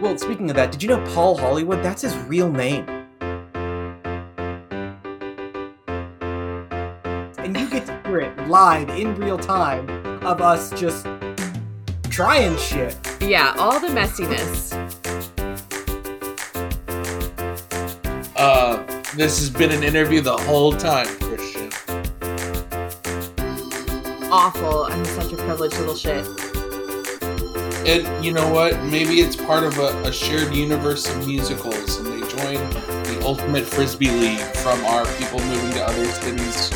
Well, speaking of that, did you know Paul Hollywood? That's his real name. And you get to hear it live in real time of us just trying shit. Yeah, all the messiness. Uh, this has been an interview the whole time, Christian. Awful. I'm such a privileged little shit. And you know what? Maybe it's part of a, a shared universe of musicals, and they join the Ultimate Frisbee League from our people moving to other cities.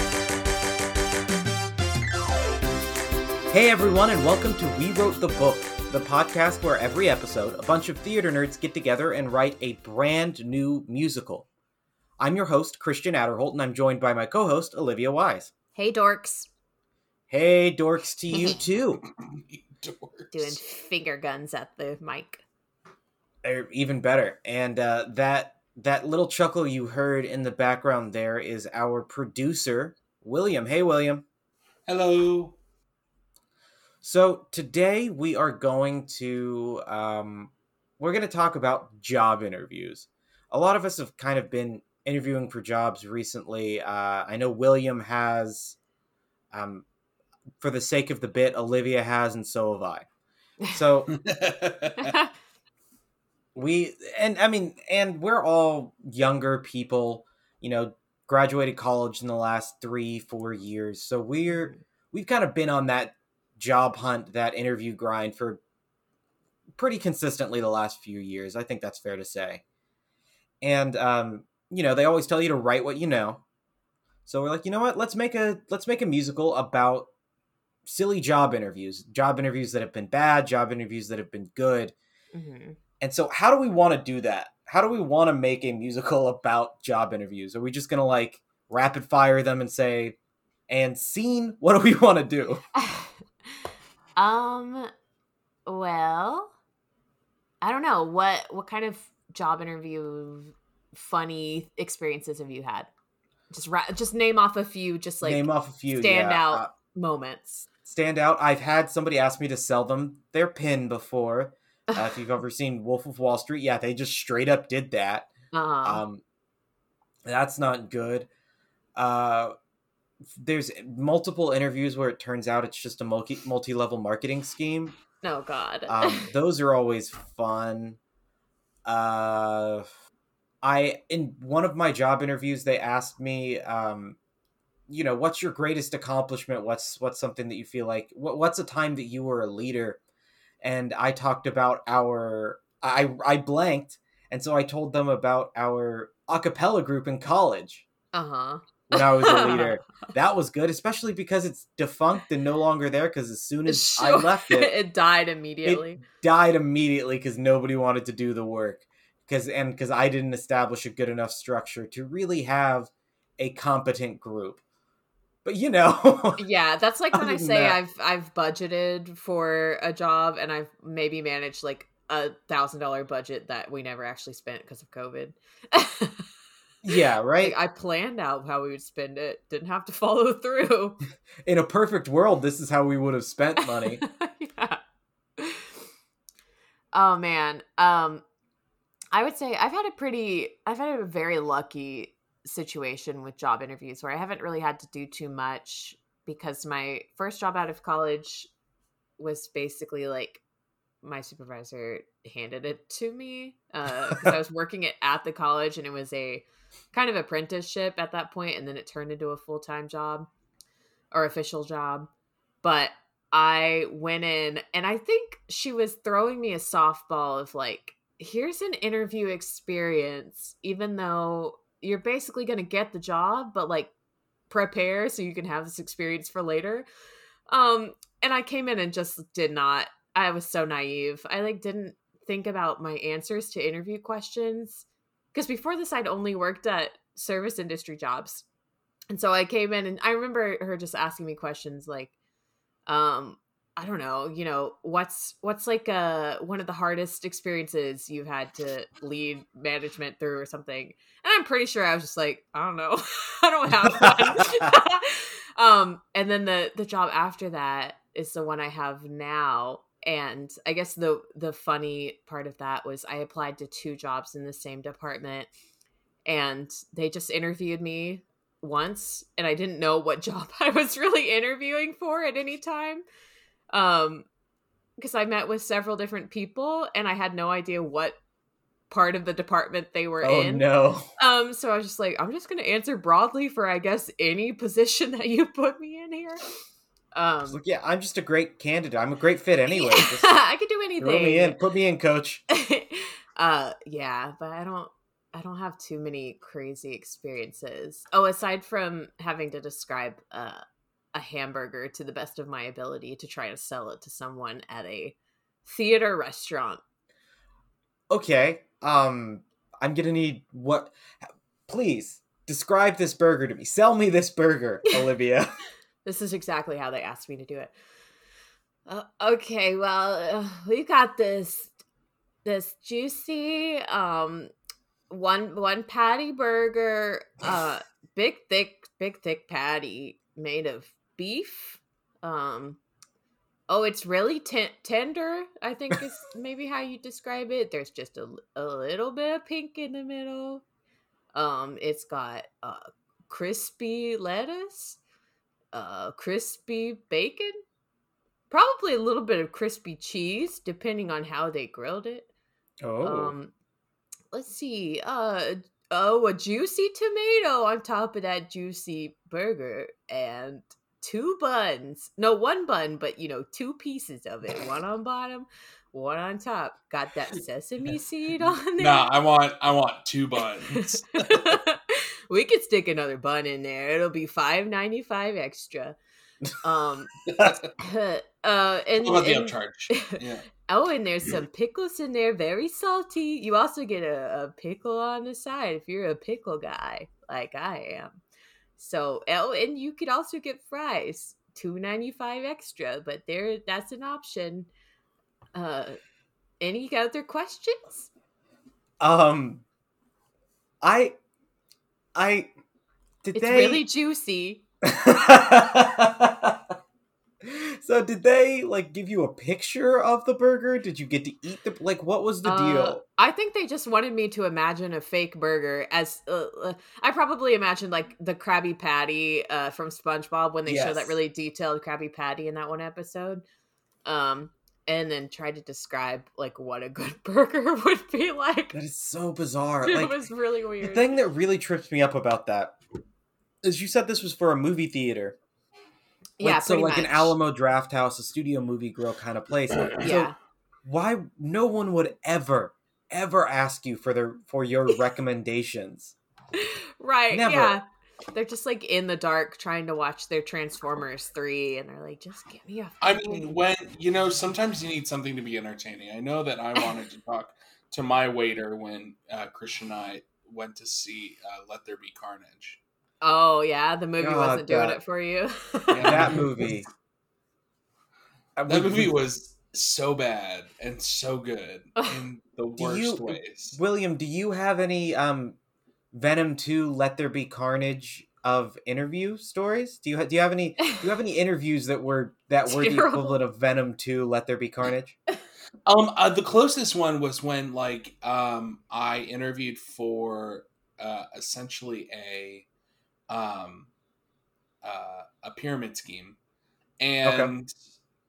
Hey everyone, and welcome to We Wrote the Book, the podcast where every episode a bunch of theater nerds get together and write a brand new musical. I'm your host, Christian Adderholt, and I'm joined by my co host, Olivia Wise. Hey, dorks. Hey, dorks to you too. Dorks. Doing finger guns at the mic. Or even better. And uh, that that little chuckle you heard in the background there is our producer, William. Hey, William. Hello. So today we are going to um, we're going to talk about job interviews. A lot of us have kind of been interviewing for jobs recently. Uh, I know William has, um, for the sake of the bit, Olivia has, and so have I. So we and I mean, and we're all younger people, you know, graduated college in the last three, four years. So we're we've kind of been on that job hunt, that interview grind for pretty consistently the last few years. I think that's fair to say. And um, you know, they always tell you to write what you know. So we're like, you know what? Let's make a let's make a musical about silly job interviews, job interviews that have been bad, job interviews that have been good. Mhm. And so, how do we want to do that? How do we want to make a musical about job interviews? Are we just gonna like rapid fire them and say, and scene? What do we want to do? um, well, I don't know. What what kind of job interview funny experiences have you had? Just ra- just name off a few. Just like Name off a few. standout yeah. Uh, moments. Stand out. I've had somebody ask me to sell them their pin before. Uh, if you've ever seen Wolf of Wall Street, yeah, they just straight up did that. Uh-huh. Um, that's not good. Uh, there's multiple interviews where it turns out it's just a multi multi level marketing scheme. oh God. Um, those are always fun. Uh, I in one of my job interviews, they asked me, um, you know, what's your greatest accomplishment? What's what's something that you feel like? What, what's a time that you were a leader? And I talked about our. I I blanked, and so I told them about our a cappella group in college uh huh. when I was a leader. that was good, especially because it's defunct and no longer there. Because as soon as I left it, it died immediately. it died immediately because nobody wanted to do the work because and because i didn't establish a good enough structure to really have a competent group but you know yeah, that's like when I say that- I've I've budgeted for a job and I've maybe managed like a thousand dollar budget that we never actually spent because of COVID. yeah right Like, I planned out how we would spend it, didn't have to follow through. in a perfect world this is how we would have spent money yeah. Oh man. Um I would say I've had a pretty I've had a very lucky situation with job interviews where I haven't really had to do too much because my first job out of college was basically like my supervisor handed it to me uh, because I was working it at the college and it was a kind of apprenticeship at that point and then it turned into a full-time job or official job. But I went in and I think she was throwing me a softball of like, here's an interview experience, even though you're basically going to get the job, but like prepare so you can have this experience for later. Um, and I came in and just did not, I was so naive. I like didn't think about my answers to interview questions because before this, I'd only worked at service industry jobs. And so I came in and I remember her just asking me questions like, um i don't know you know what's what's like uh one of the hardest experiences you've had to lead management through or something? And i'm pretty sure i was just like i don't know. I don't have one. Um and then the the job after that is the one i have now and I guess the the funny part of that was I applied to two jobs in the same department, and they just interviewed me once, and I didn't know what job I was really interviewing for at any time. Um, because I met with several different people, and I had no idea what part of the department they were Oh in. no. Um, so I was just like, I'm just gonna answer broadly for I guess any position that you put me in here. Um, like, yeah, I'm just a great candidate. I'm a great fit anyway. Just I could do anything. throw me in. Put me in, coach. uh, yeah, but I don't. I don't have too many crazy experiences. Oh, aside from having to describe uh, a hamburger to the best of my ability to try to sell it to someone at a theater restaurant. Okay. Um, I'm gonna need what? Please describe this burger to me. Sell me this burger, Olivia. This is exactly how they asked me to do it. Uh, okay, well, uh, we got this this juicy um one one patty burger, uh big thick big thick patty made of beef. Um oh, it's really ten- tender, I think is maybe how you describe it. There's just a, a little bit of pink in the middle. Um it's got uh crispy lettuce uh crispy bacon probably a little bit of crispy cheese depending on how they grilled it Oh. um let's see uh oh a juicy tomato on top of that juicy burger and two buns no one bun but you know two pieces of it one on bottom one on top got that sesame seed on there Nah, I want I want two buns. we could stick another bun in there. It'll be five ninety five extra. Um, uh, and, about the upcharge? Yeah. oh, and there's some pickles in there, very salty. You also get a, a pickle on the side if you're a pickle guy like I am. So, oh, and you could also get fries, two ninety five extra, but there that's an option. Uh, any other questions? Um, I, I did It's they really juicy. so did they like give you a picture of the burger? Did you get to eat the like? What was the Uh, deal? I think they just wanted me to imagine a fake burger as uh, uh, I probably imagined like the Krabby Patty uh, from SpongeBob when they show that really detailed Krabby Patty in that one episode. Um, and then tried to describe like what a good burger would be like. That is so bizarre. it Like was really weird. the thing that really trips me up about that is you said this was for a movie theater. Like, yeah, so pretty like an. Alamo Drafthouse, a studio movie grill kind of place. So Yeah, why no one would ever ever ask you for their for your recommendations? right. Never. Yeah, they're just like in the dark trying to watch their Transformers three, and they're like, just give me a. I fucking- mean, when you know, sometimes you need something to be entertaining. I know that I wanted to talk to my waiter when uh, Christian and I went to see uh, Let There Be Carnage. Oh yeah, the movie God, wasn't doing that- it for you. Yeah. that movie. That we- movie was so bad and so good in the worst you- ways. William, do you have any um Venom 2 Let There Be Carnage of interview stories? Do you ha- do you have any do you have any interviews that were that were the equivalent of Venom 2 Let There Be Carnage? Um, uh, the closest one was when like um I interviewed for uh essentially a um uh a pyramid scheme, and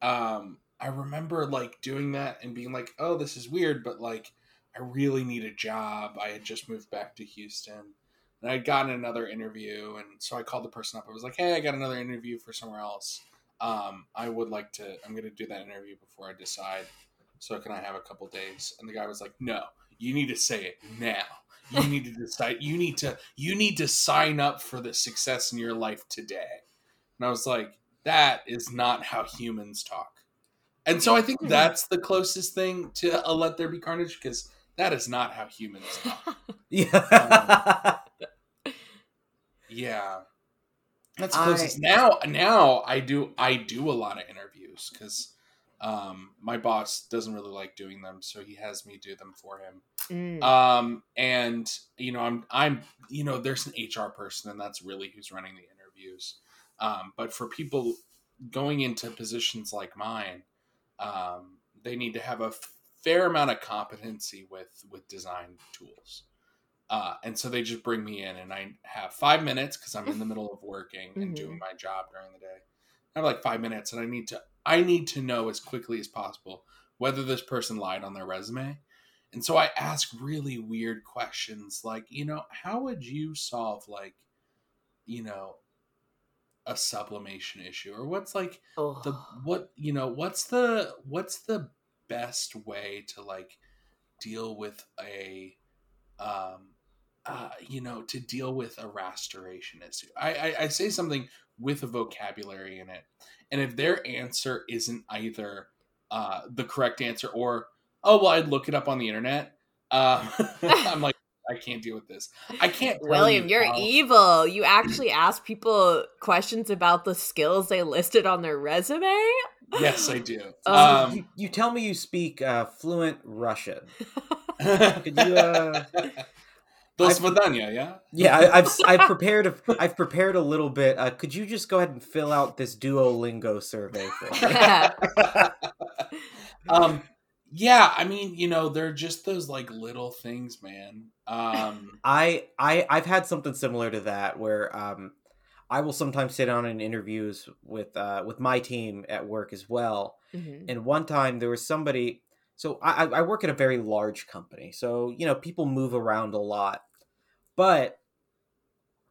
um I remember like doing that and being like, oh, this is weird, but like I really need a job. I had just moved back to Houston. And I'd gotten another interview, and so I called the person up. I was like, "Hey, I got another interview for somewhere else. Um, I would like to. I'm going to do that interview before I decide. So can I have a couple days?" And the guy was like, "No, you need to say it now. You need to decide. You need to. You need to sign up for the success in your life today." And I was like, "That is not how humans talk." And so I think Hmm. that's the closest thing to a "Let There Be Carnage" because that is not how humans talk. Yeah. Yeah. That's the I- closest. Now now I do I do a lot of interviews because um my boss doesn't really like doing them, so he has me do them for him. Mm. Um and you know I'm I'm you know there's an HR person and that's really who's running the interviews. Um but for people going into positions like mine, um they need to have a fair amount of competency with with design tools. Uh, and so they just bring me in, and I have five minutes because I'm in the middle of working and Mhm. doing my job during the day. I have like five minutes, and I need to I need to know as quickly as possible whether this person lied on their resume. And so I ask really weird questions, like you know, how would you solve like, you know, a sublimation issue, or what's like Oh. the what you know what's the what's the best way to like deal with a um uh you know to deal with a restoration issue I, I i say something with a vocabulary in it and if their answer isn't either uh the correct answer or oh well i'd look it up on the internet um i'm like i can't deal with this i can't tell William, you you're how- evil. You actually ask people questions about the skills they listed on their resume? yes i do Um, um you, you tell me you speak uh, fluent Russian. Could you, uh, Dos Vidania, yeah. Yeah, I, have I've prepared a, I've prepared a little bit. Uh, could you just go ahead and fill out this Duolingo survey for me? um, yeah, I mean, you know, they're just those like little things, man. Um, I I I've had something similar to that where um, I will sometimes sit down in interviews with uh, with my team at work as well. Mm-hmm. And one time there was somebody so I I work at a very large company, so you know people move around a lot. But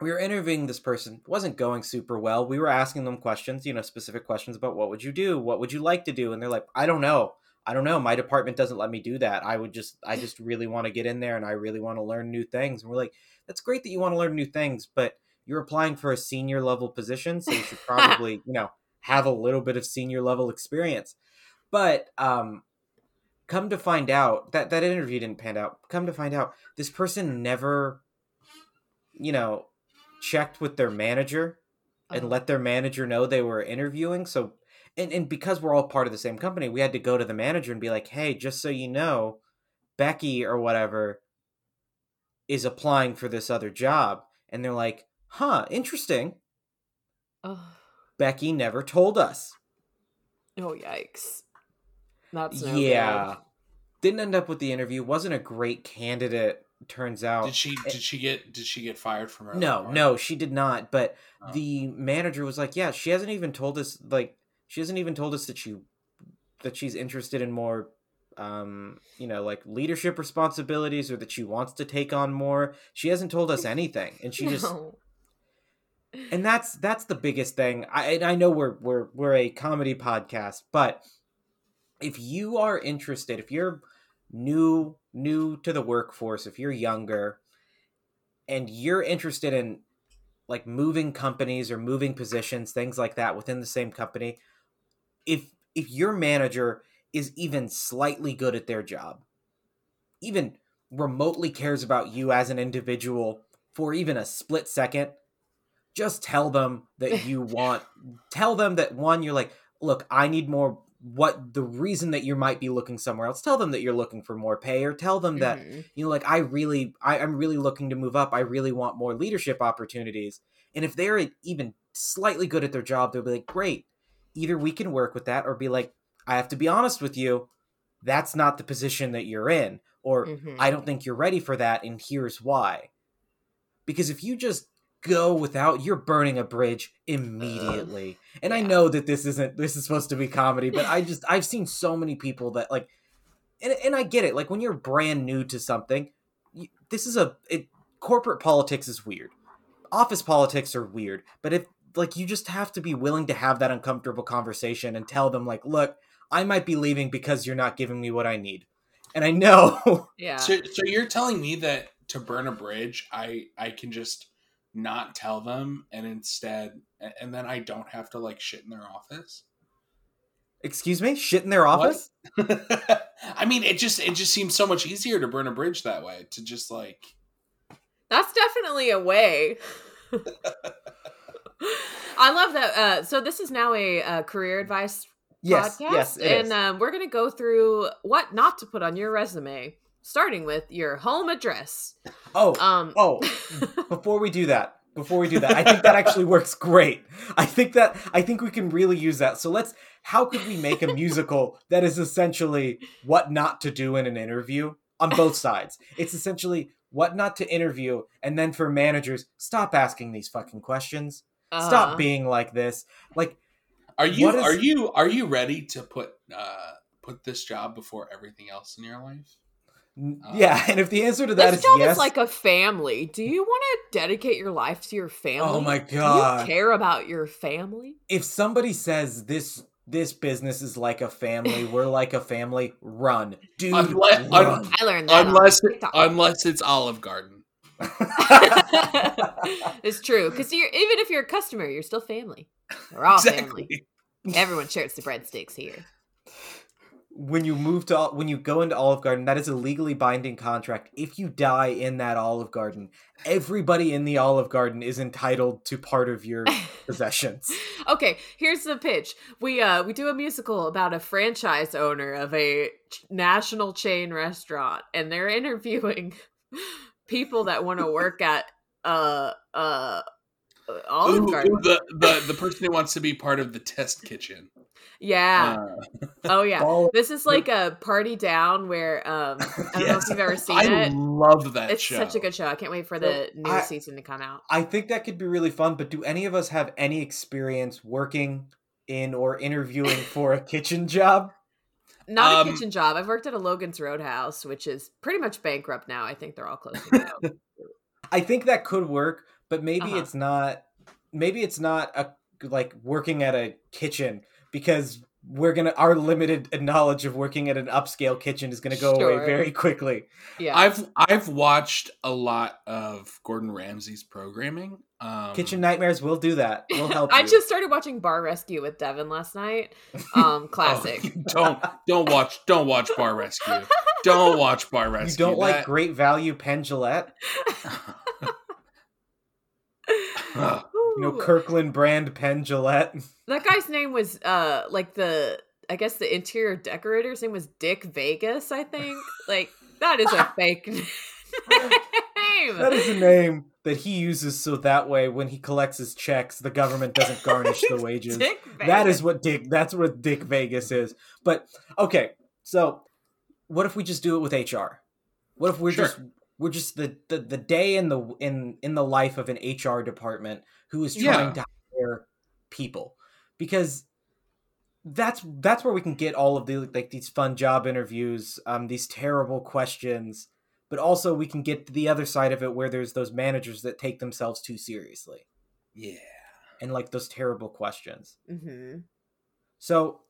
we were interviewing this person. It wasn't going super well. We were asking them questions, you know, specific questions about what would you do, what would you like to do, and they're like, I don't know. I don't know. My department doesn't let me do that. I would just, I just really want to get in there and I really want to learn new things. And we're like, that's great that you want to learn new things, but you're applying for a senior level position, so you should probably, you know, have a little bit of senior level experience. But um, come to find out that that interview didn't pan out. Come to find out, this person never, you know, checked with their manager and Oh. let their manager know they were interviewing. So, and, and because we're all part of the same company, we had to go to the manager and be like, hey, just so you know, Becky or whatever is applying for this other job. And they're like, huh, interesting. Oh. Becky never told us. oh, yikes. That's no yeah. Didn't end up with the interview. Wasn't a great candidate, turns out. did she did she get did she get fired from her No, other no, she did not. But Oh. the manager was like, "Yeah, she hasn't even told us. Like, she hasn't even told us that she that she's interested in more, um, you know, like leadership responsibilities, or that she wants to take on more. She hasn't told us anything, and she just and that's that's the biggest thing. I and I know we're we're we're a comedy podcast, but if you are interested, if you're new new to the workforce, if you're younger and you're interested in like moving companies or moving positions, things like that within the same company, if if your manager is even slightly good at their job, even remotely cares about you as an individual for even a split second, just tell them that you want tell them that one you're like, look, I need more what the reason that you might be looking somewhere else. Tell them that you're looking for more pay or tell them that Mhm. you know like i really I, i'm really looking to move up. I really want more leadership opportunities. And if they're even slightly good at their job they'll be like great. Either we can work with that or be like i have to be honest with you. That's not the position that you're in. Or Mhm. i don't think you're ready for that and here's why. Because if you just go without you're burning a bridge immediately. And i know that this isn't this is supposed to be comedy but i just i've seen so many people that like and, and i get it like when you're brand new to something you, this is a it, corporate politics is weird. Office politics are weird but if like you just have to be willing to have that uncomfortable conversation and tell them like look i might be leaving because you're not giving me what i need. And i know yeah. So, so you're telling me that to burn a bridge, I I can just not tell them, and instead, and then I don't have to like shit in their office. excuse me shit in their office I mean, it just it just seems so much easier to burn a bridge that way. To just like, That's definitely a way. I love that. Uh, so this is now a, uh career advice yes podcast, yes it and is. um, we're going to go through what not to put on your resume, starting with your home address. oh Um, oh before we do that before we do that i think that actually works great i think that i think we can really use that so let's how could we make a musical that is essentially what not to do in an interview on both sides? It's essentially what not to interview, and then for managers, stop asking these fucking questions. Uh, Stop being like this. Like, Are you What is- are you are you ready to put uh put this job before everything else in your life? N- Uh, yeah. And if the answer to that This is job yes, is like a family. Do you want to dedicate your life to your family? oh my god! Do god, you care about your family? if somebody says this this business is like a family, we're like a family, run, dude, Unless- run. I learned that. Unless TikTok. unless it's Olive Garden. it's true because you're even if you're a customer, you're still family. We're all family. Everyone shares the breadsticks here. When you move to when you go into Olive Garden, that is a legally binding contract. If you die in that Olive Garden, everybody in the Olive Garden is entitled to part of your possessions. Okay, here's the pitch. We uh we do a musical about a franchise owner of a ch- national chain restaurant and they're interviewing people that want to work at uh uh Olive Garden. ooh, the, the the person who wants to be part of the test kitchen. Yeah. Uh, oh yeah. This is like a party down where um I don't know if you've ever seen I it. I love that It's show. such a good show. I can't wait for So, the new I- season to come out. I think that could be really fun, but do any of us have any experience working in or interviewing for a kitchen job? Not Um, a kitchen job. I've worked at a Logan's Roadhouse, which is pretty much bankrupt now. I think they're all closing down. I think that could work, but maybe Uh-huh. it's not maybe it's not a like working at a kitchen because we're gonna our limited knowledge of working at an upscale kitchen is gonna go Sure. away very quickly. Yeah. I've I've watched a lot of Gordon Ramsay's programming. Um, Kitchen Nightmares will do that. We'll help I you. just started watching Bar Rescue with Devin last night. Um, oh, classic. don't don't watch don't watch Bar Rescue. Don't watch Bar Rescue. you don't like great value Penn Jillette? Ugh. You know Kirkland brand Penn Jillette? that guy's name was uh like the I guess the interior decorator's name was Dick Vegas, I think. Like that is a fake name. That is a name that he uses so that way when he collects his checks, the government doesn't garnish the wages. That is what Dick. That's what Dick Vegas is. But okay, so what if we just do it with HR? What if we're Sure. just we're just the, the the day in the in in the life of an HR department who is trying Yeah. to hire people because that's that's where we can get all of the like these fun job interviews, um, these terrible questions, but also we can get to the other side of it where there's those managers that take themselves too seriously Yeah. and like those terrible questions. hmm So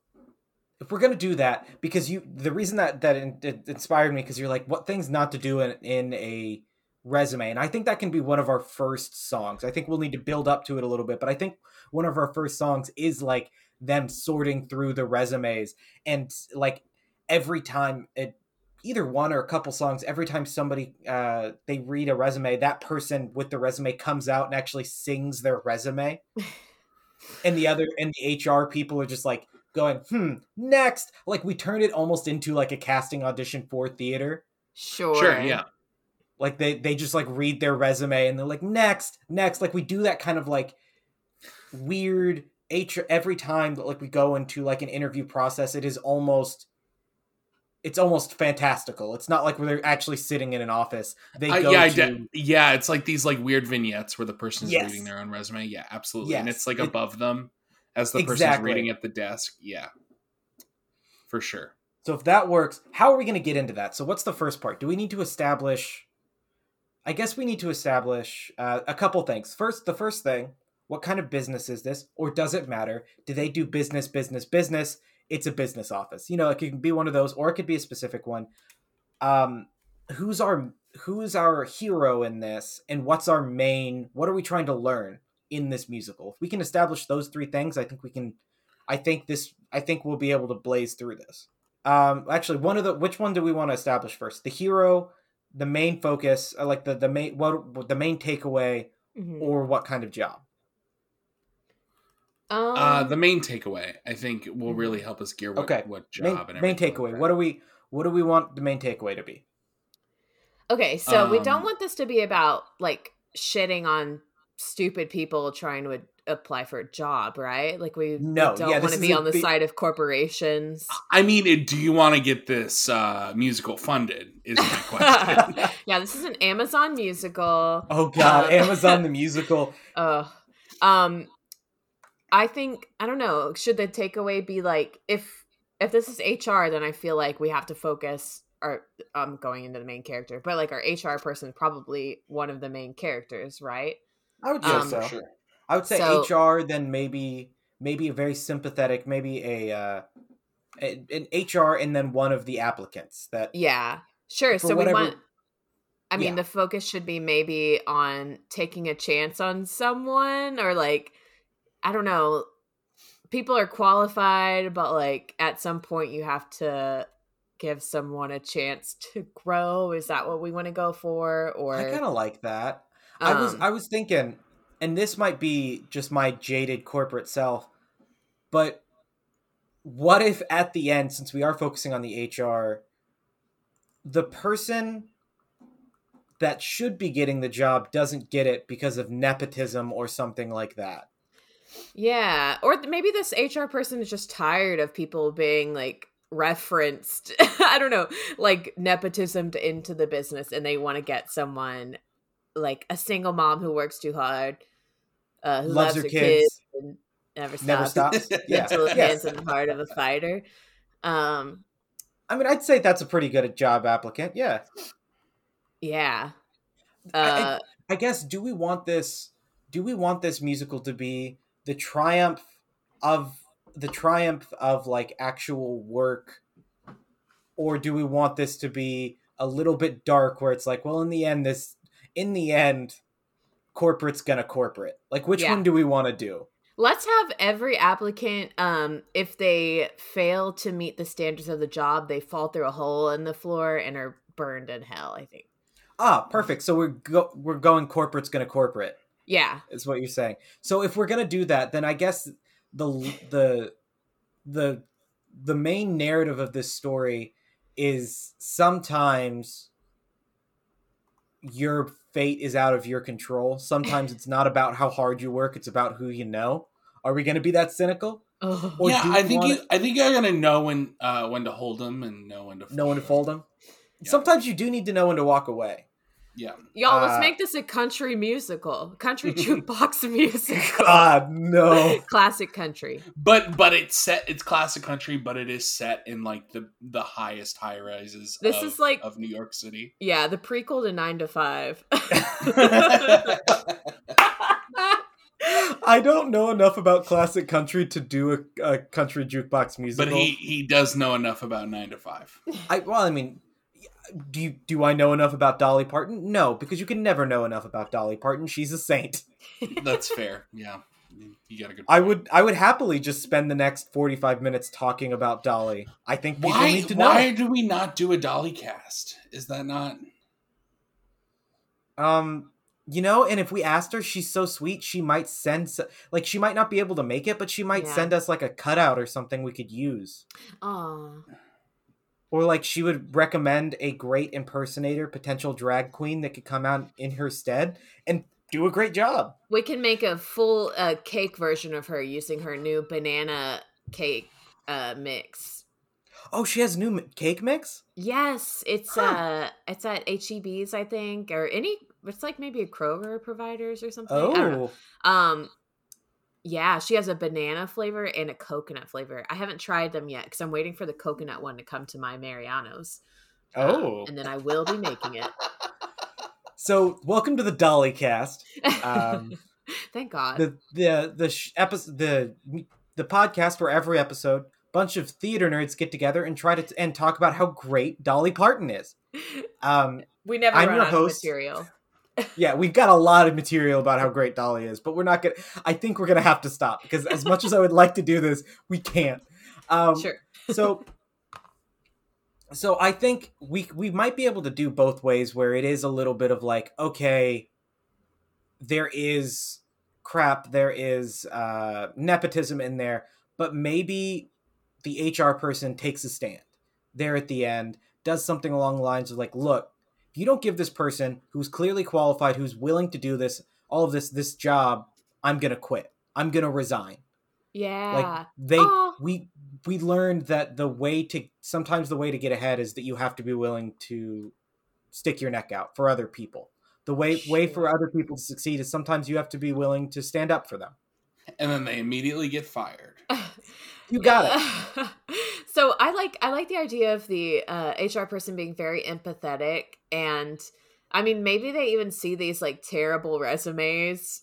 if we're gonna do that, because you, the reason that that in, it inspired me, because you're like, what things not to do in in a resume, and I think that can be one of our first songs. I think we'll need to build up to it a little bit, but I think one of our first songs is like them sorting through the resumes, and like every time it. Either one or a couple songs. Every time somebody uh, they read a resume, that person with the resume comes out and actually sings their resume and the other and the HR people are just like going, hmm, next. Like we turned it almost into like a casting audition for theater. Sure. Sure. Yeah. Like they they just like read their resume and they're like, next, next. Like we do that kind of like weird HR every time that like we go into like an interview process, it is almost it's almost fantastical. It's not like where they're actually sitting in an office. They Uh, go yeah, to de- yeah, it's like these like weird vignettes where the person is Yes. reading their own resume. Yeah, absolutely, and it's like It- above them as the person's reading at the desk. Yeah, for sure. So if that works, how are we going to get into that? So what's the first part? Do we need to establish? I guess we need to establish uh, a couple things. First, the first thing: what kind of business is this, or does it matter? Do they do business, business, business? It's a business office. You know, it could be one of those, or it could be a specific one. Um, who's our who's our hero in this, and what's our main? What are we trying to learn in this musical? If we can establish those three things, I think we can. I think this. I think we'll be able to blaze through this. Um, actually, one of the which one do we want to establish first? The hero, the main focus, uh, like the the main what the main takeaway, Mhm. or what kind of job? Um, uh, the main takeaway, I think, will really help us gear what, Okay. what job Main, and main takeaway. like What do we what do we want the main takeaway to be? Okay, so we don't Um, want this to be about like shitting on stupid people trying to apply for a job, right? Like we, No, we don't yeah, want to be on the big- side of corporations. I mean, do you want to get this uh, musical funded? Is my question. yeah, this is an Amazon musical. oh god, Um, Amazon the musical. Oh, um, I think I don't know. Should the takeaway be like if if this is HR, then I feel like we have to focus. Or I'm going into the main character, but like our HR person, is probably one of the main characters, right? I would say Um, so. sure. I would say So- HR, then maybe maybe a very sympathetic, maybe a uh, an HR, and then one of the applicants. That Yeah, sure. So whatever- we want. I mean, Yeah. the focus should be maybe on taking a chance on someone, or like, I don't know. People are qualified, but like at some point you have to give someone a chance to grow. Is that what we want to go for? Or I kind of like that. I was um, I was thinking, and this might be just my jaded corporate self, but what if at the end, since we are focusing on the HR, the person that should be getting the job doesn't get it because of nepotism or something like that. Yeah, or th- maybe this HR person is just tired of people being like referenced. I don't know, like nepotism to, into the business, and they want to get someone like a single mom who works too hard, uh, who Loves loves, her her kids. kids, and never stops. Never stops. Yeah. Until it Yes. in the heart of a fighter. Um, I mean, I'd say that's a pretty good job applicant. Yeah. yeah. I- Uh, I guess do we want this do we want this musical to be the triumph of the triumph of like actual work or do we want this to be a little bit dark where it's like well in the end this in the end corporate's gonna corporate like which Yeah. one do we want to do Let's have every applicant, um, if they fail to meet the standards of the job, they fall through a hole in the floor and are burned in hell. I think. ah perfect so we're go- we're going corporate's gonna corporate Yeah, is what you're saying. So if we're gonna do that, then I guess the the the the main narrative of this story is sometimes your fate is out of your control. Sometimes it's not about how hard you work; it's about who you know. Are we gonna be that cynical? Ugh. Or yeah, I think wanna- you. I think you're gonna know when uh, when to hold them and know when to Know when to them. fold them. Yeah. Sometimes you do need to know when to walk away. Yeah, y'all. Uh, let's make this a country musical, country jukebox musical, God no. classic country. but but it's set. It's classic country, but it is set in like the the highest high rises. This of, is like- of New York City. Yeah, the prequel to Nine to Five. I don't know enough about classic country to do a, a country jukebox musical. but he he does know enough about nine to five. I well, I mean, do you, do I know enough about Dolly Parton? No, because you can never know enough about Dolly Parton. She's a saint. That's fair. Yeah, you got a good. I would I would happily just spend the next forty five minutes talking about Dolly. I think people Why need to know. why do we not do a Dolly cast? Is that not? Um, you know, and if we asked her, she's so sweet. She might send like she might not be able to make it, but she might Yeah. send us like a cutout or something we could use. Oh, Or like she would recommend a great impersonator, potential drag queen that could come out in her stead and do a great job. we can make a full uh, cake version of her using her new banana cake uh, mix. Oh, she has new m- cake mix. Yes, it's Huh. uh it's at HEB's I think or any it's like maybe a Kroger providers or something. I don't know. Oh, Um yeah, she has a banana flavor and a coconut flavor. I haven't tried them yet cuz I'm waiting for the coconut one to come to my Mariano's. Um, oh. and then I will be making it. So, welcome to the Dolly Cast. Um, Thank God. the the the sh- episode the the podcast where every episode bunch of theater nerds get together and try to and talk about how great Dolly Parton is. Um, we never I'm run your out host. of material. Yeah, we've got a lot of material about how great Dolly is, but we're not gonna. I think we're gonna have to stop because as much as I would like to do this, we can't. Um, Sure. so so i think we we might be able to do both ways where it is a little bit of like okay there is crap there is uh nepotism in there but maybe the hr person takes a stand there at the end does something along the lines of like look you don't give this person who's clearly qualified who's willing to do this all of this this job i'm gonna quit I'm gonna resign. Yeah. Like they Aw. we we learned that the way to sometimes the way to get ahead is that you have to be willing to stick your neck out for other people. The way way for other people to succeed is sometimes you have to be willing to stand up for them. And then they immediately get fired. You got it. so I like I like the idea of the uh, HR person being very empathetic, and I mean maybe they even see these like terrible resumes,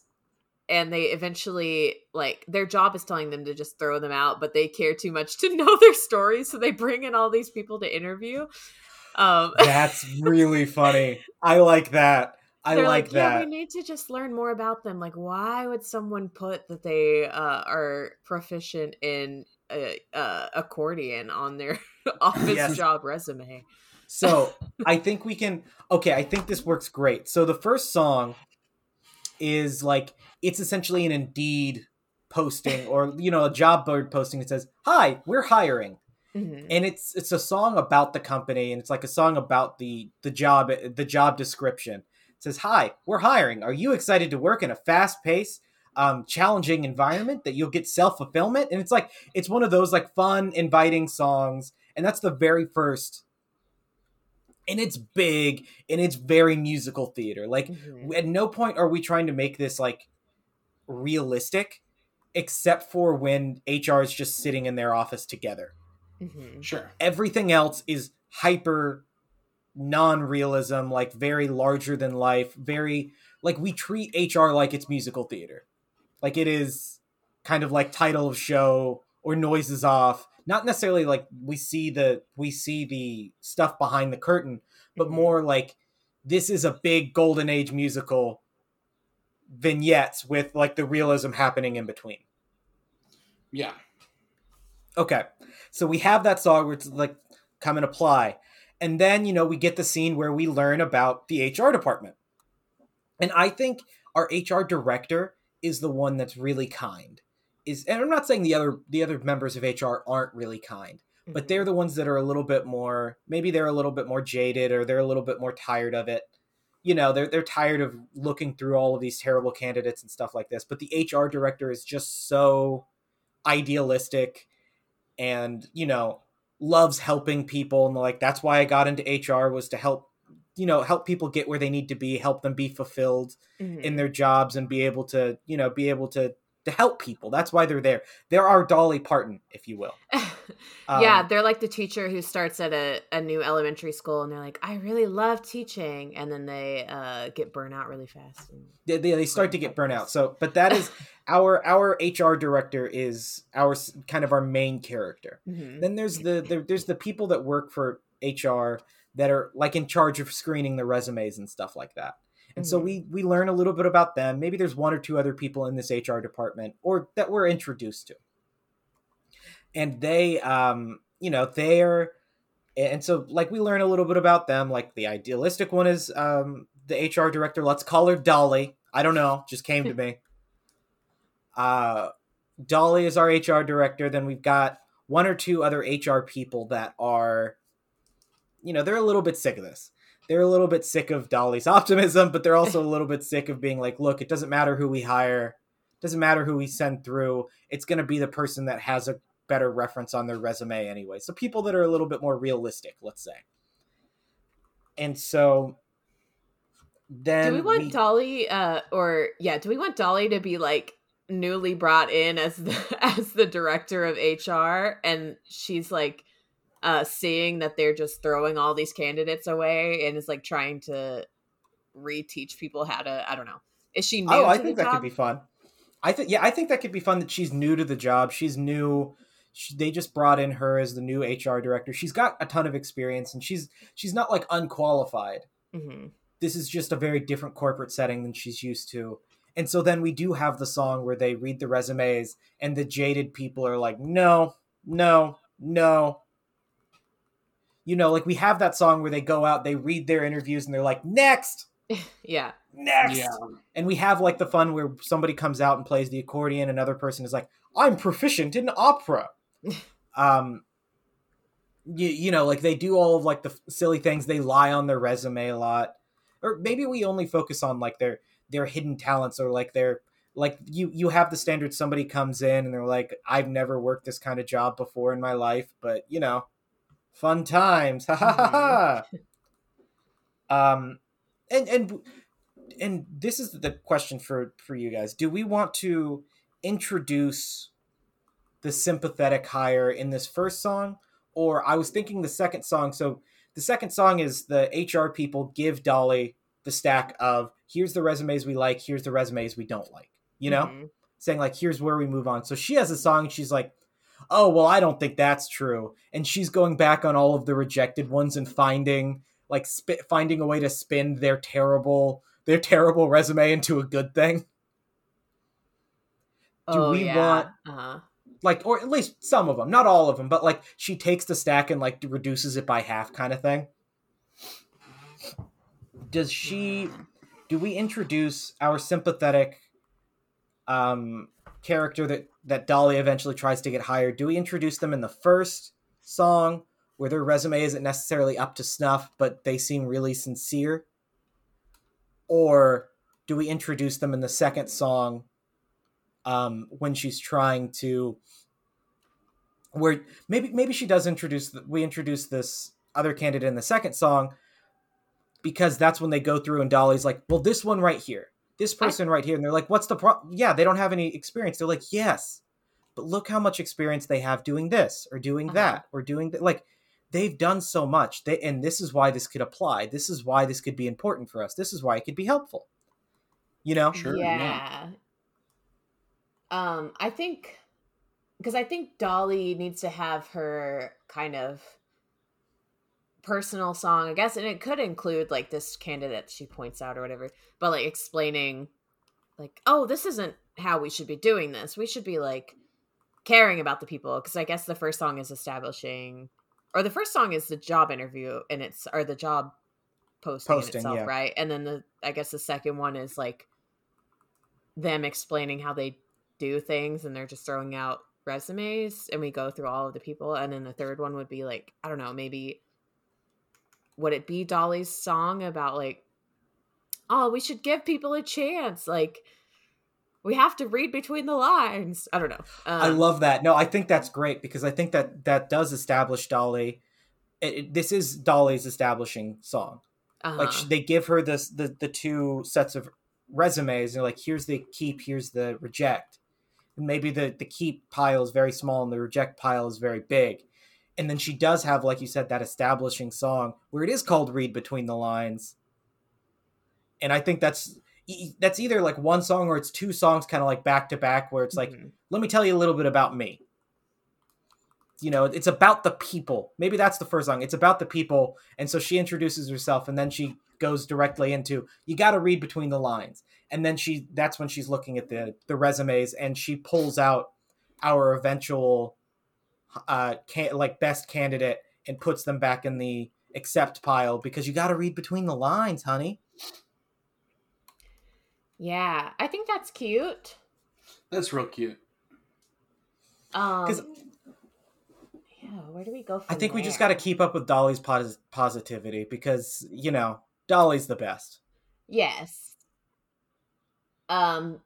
and they eventually like their job is telling them to just throw them out, but they care too much to know their stories, so they bring in all these people to interview. Um, That's really funny. I like that. I like, like, yeah, we need to just learn more about them. Like, why would someone put that they uh, are proficient in uh, uh, accordion on their office Yes. job resume? So I think we can. Okay, I think this works great. So the first song is like it's essentially an Indeed posting or you know a job board posting that says, "Hi, we're hiring," Mhm. and it's it's a song about the company and it's like a song about the the job the job description. It says, "Hi, we're hiring. Are you excited to work in a fast paced?" Um, challenging environment that you'll get self fulfillment, and it's like it's one of those like fun, inviting songs, and that's the very first and it's big and it's very musical theater. Like Mhm. at no point are we trying to make this like realistic, except for when HR is just sitting in their office together. Mhm. Sure. Everything else is hyper non-realism, like very larger than life, very like we treat HR like it's musical theater. Like it is kind of like title of show or noises off. Not necessarily like we see the we see the stuff behind the curtain, but Mhm. more like this is a big golden age musical vignettes with like the realism happening in between. Yeah. Okay. So we have that song where it's like come and apply. And then, you know, we get the scene where we learn about the HR department. And I think our HR director is the one that's really kind. Is and I'm not saying the other the other members of HR aren't really kind, but Mhm. they're the ones that are a little bit more maybe they're a little bit more jaded or they're a little bit more tired of it. You know, they're they're tired of looking through all of these terrible candidates and stuff like this. But the HR director is just so idealistic and, you know, loves helping people and like that's why I got into HR was to help you know, help people get where they need to be, help them be fulfilled Mhm. in their jobs and be able to, you know, be able to to help people. That's why they're there. They're our Dolly Parton, if you will. yeah, Um, they're like the teacher who starts at a, a new elementary school and they're like, I really love teaching. And then they uh, get burnt out really fast. And... they, they, they start to get burnt out. So, but that is our our HR director is our kind of our main character. Mhm. Then there's the, the there's the people that work for HR that are like in charge of screening the resumes and stuff like that. And so Mhm. we we learn a little bit about them. Maybe there's one or two other people in this HR department or that we're introduced to. And they um you know, they're and so like we learn a little bit about them like the idealistic one is um the HR director let's call her Dolly I don't know just came to me uh Dolly is our HR director then we've got one or two other HR people that are you know they're a little bit sick of this they're a little bit sick of Dolly's optimism but they're also a little bit sick of being like look it doesn't matter who we hire doesn't matter who we send through it's going to be the person that has a better reference on their resume anyway. So people that are a little bit more realistic, let's say. And so then do we want we- Dolly, uh, or yeah, do we want Dolly to be like newly brought in as the as the director of HR, and she's like uh seeing that they're just throwing all these candidates away, and is like trying to reteach people how to. I don't know. Is she new? Oh, I think that could be fun. I think yeah, I think that could be fun that she's new to the job. She's new. She, they just brought in her as the new HR director. She's got a ton of experience and she's she's not like unqualified. Mhm. this is just a very different corporate setting than she's used to. And so then we do have the song where they read the resumes and the jaded people are like, no, no, no. You know, like we have that song where they go out, they read their interviews and they're like, next, Yeah. next. Yeah. And we have like the fun where somebody comes out and plays the accordion, another person is like, I'm proficient in opera. um, you, you know, like they do all of like the f- silly things. They lie on their resume a lot, or maybe we only focus on like their their hidden talents or like their like you you have the standard somebody comes in and they're like i've never worked this kind of job before in my life but you know fun times. Ha ha ha ha. Um and and and this is the question for for you guys. Do we want to introduce the sympathetic hire in this first song? Or i was thinking the second song. So the second song is the hr people give dolly the stack of here's the resumes we like here's the resumes we don't like you know? Mhm. saying like here's where we move on. So she has a song she's like oh well i don't think that's true and she's going back on all of the rejected ones and finding like sp- finding a way to spin their terrible their terrible resume into a good thing Do oh, we yeah. want- Uh-huh. like or at least some of them not all of them but like she takes the stack and like reduces it by half kind of thing does she do we introduce our sympathetic um character that that dolly eventually tries to get hired do we introduce them in the first song where their resume isn't necessarily up to snuff but they seem really sincere? Or do we introduce them in the second song um when she's trying to where maybe maybe she does introduce we introduce this other candidate in the second song because that's when they go through and Dolly's like, well, this one right here, this person right here, and they're like, what's the problem? Yeah, they don't have any experience. They're like, yes, but look how much experience they have doing this or doing Uh-huh. that or doing that. Like they've done so much. They and this is why this could apply. This is why this could be important for us. This is why it could be helpful. You know? Sure, yeah. yeah. Um, I think because I think Dolly needs to have her kind of personal song, I guess, and it could include like this candidate she points out or whatever, but like explaining like, oh, this isn't how we should be doing this. We should be like caring about the people because I guess the first song is establishing or the first song is the job interview and it's or the job posting, Posting, itself, yeah. right? And then the I guess the second one is like them explaining how they do things and they're just throwing out resumes and we go through all of the people and then the third one would be like I don't know, maybe would it be Dolly's song about like oh, we should give people a chance like we have to read between the lines. I don't know. Um, I love that. No, I think that's great because I think that that does establish Dolly. It, it- this is Dolly's establishing song. uh-huh. Like they give her this the the two sets of resumes. They're like, here's the keep, here's the reject. And maybe the the keep pile is very small and the reject pile is very big. And then she does have, like you said, that establishing song where it is called "Read Between the Lines." And I think that's that's either like one song or it's two songs, kind of like back to back, where it's like Mhm. let me tell you a little bit about me. You know, it's about the people. Maybe that's the first song. It's about the people. And so she introduces herself and then she goes directly into you got to read between the lines. And then she that's when she's looking at the the resumes and she pulls out our eventual uh can, like best candidate and puts them back in the accept pile because you got to read between the lines, honey. Yeah, I think that's cute. That's real cute. Um 'Cause- Yeah, where do we go from I think we just got to keep up with Dolly's pos- positivity because, you know, Dolly's the best. Yes. Um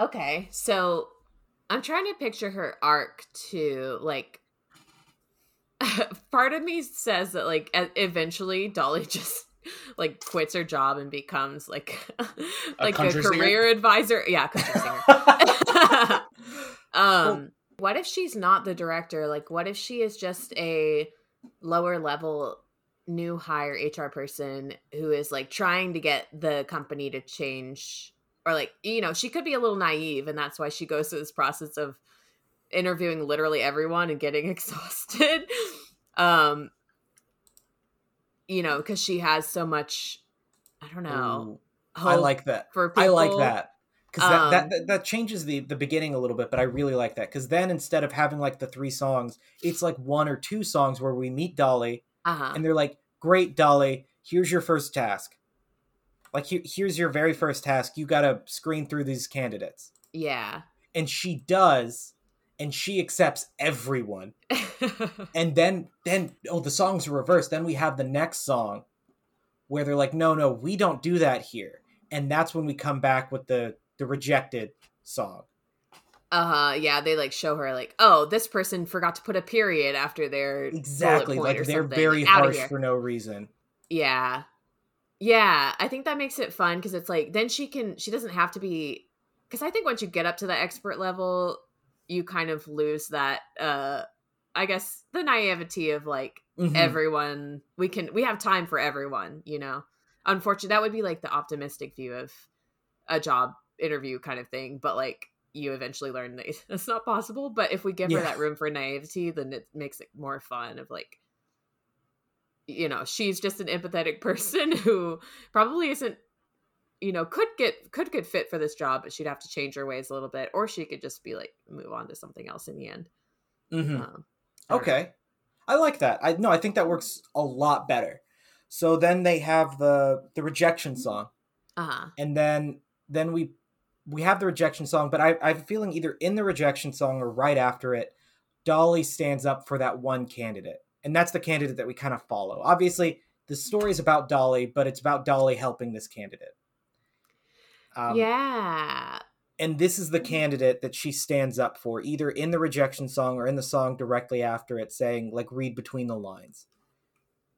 okay, so I'm trying to picture her arc to like part of me says that like eventually Dolly just like quits her job and becomes like like a, singer? career advisor. Yeah, country singer. um what if she's not the director like what if she is just a lower level new hire hr person who is like trying to get the company to change or like you know she could be a little naive and that's why she goes through this process of interviewing literally everyone and getting exhausted. Um you know because she has so much i don't know Ooh, I like that. for I like that. Because that, that, Um, that that changes the the beginning a little bit, but I really like that. Because then instead of having like the three songs, it's like one or two songs where we meet Dolly uh-huh. and they're like, "Great, Dolly, here's your first task. Like here, here's your very first task. You got to screen through these candidates." yeah And she does, and she accepts everyone. and then then oh the songs are reversed then we have the next song where they're like no no we don't do that here and that's when we come back with the the rejected song. Uh huh. Yeah, they like show her like, oh, this person forgot to put a period after their Exactly. Like they're something. very outta harsh for no reason. Yeah. Yeah, I think that makes it fun because it's like then she can she doesn't have to be because I think once you get up to the expert level, you kind of lose that uh I guess the naivety of like Mhm. everyone we can we have time for everyone, you know. Unfortunately, that would be like the optimistic view of a job interview kind of thing, but like you eventually learn that it's not possible. But if we give Yeah. her that room for naivety, then it makes it more fun of like you know, she's just an empathetic person who probably isn't you know, could get could get fit for this job, but she'd have to change her ways a little bit, or she could just be like move on to something else in the end. Mhm. Um, I don't know. Okay. I like that. I no, I think that works a lot better. So then they have the the rejection song. Uh-huh. and then then we we have the rejection song but I, i have a feeling either in the rejection song or right after it dolly stands up for that one candidate and that's the candidate that we kind of follow obviously the story is about dolly but it's about dolly helping this candidate um, yeah. and this is the candidate that she stands up for either in the rejection song or in the song directly after it saying like read between the lines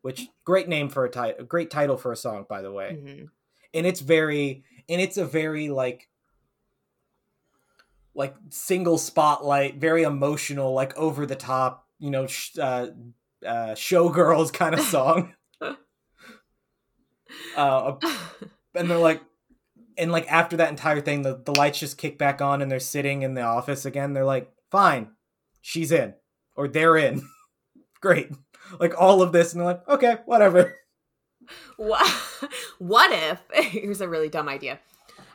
which great name for a title great title for a song by the way Mhm. and it's very and it's a very like like single spotlight very emotional like over the top you know sh- uh, uh showgirls kind of song. Uh and they're like and like after that entire thing the, the lights just kick back on and they're sitting in the office again. They're like fine she's in or they're in. Great. Like all of this and they're like okay whatever. What, what if here's a really dumb idea.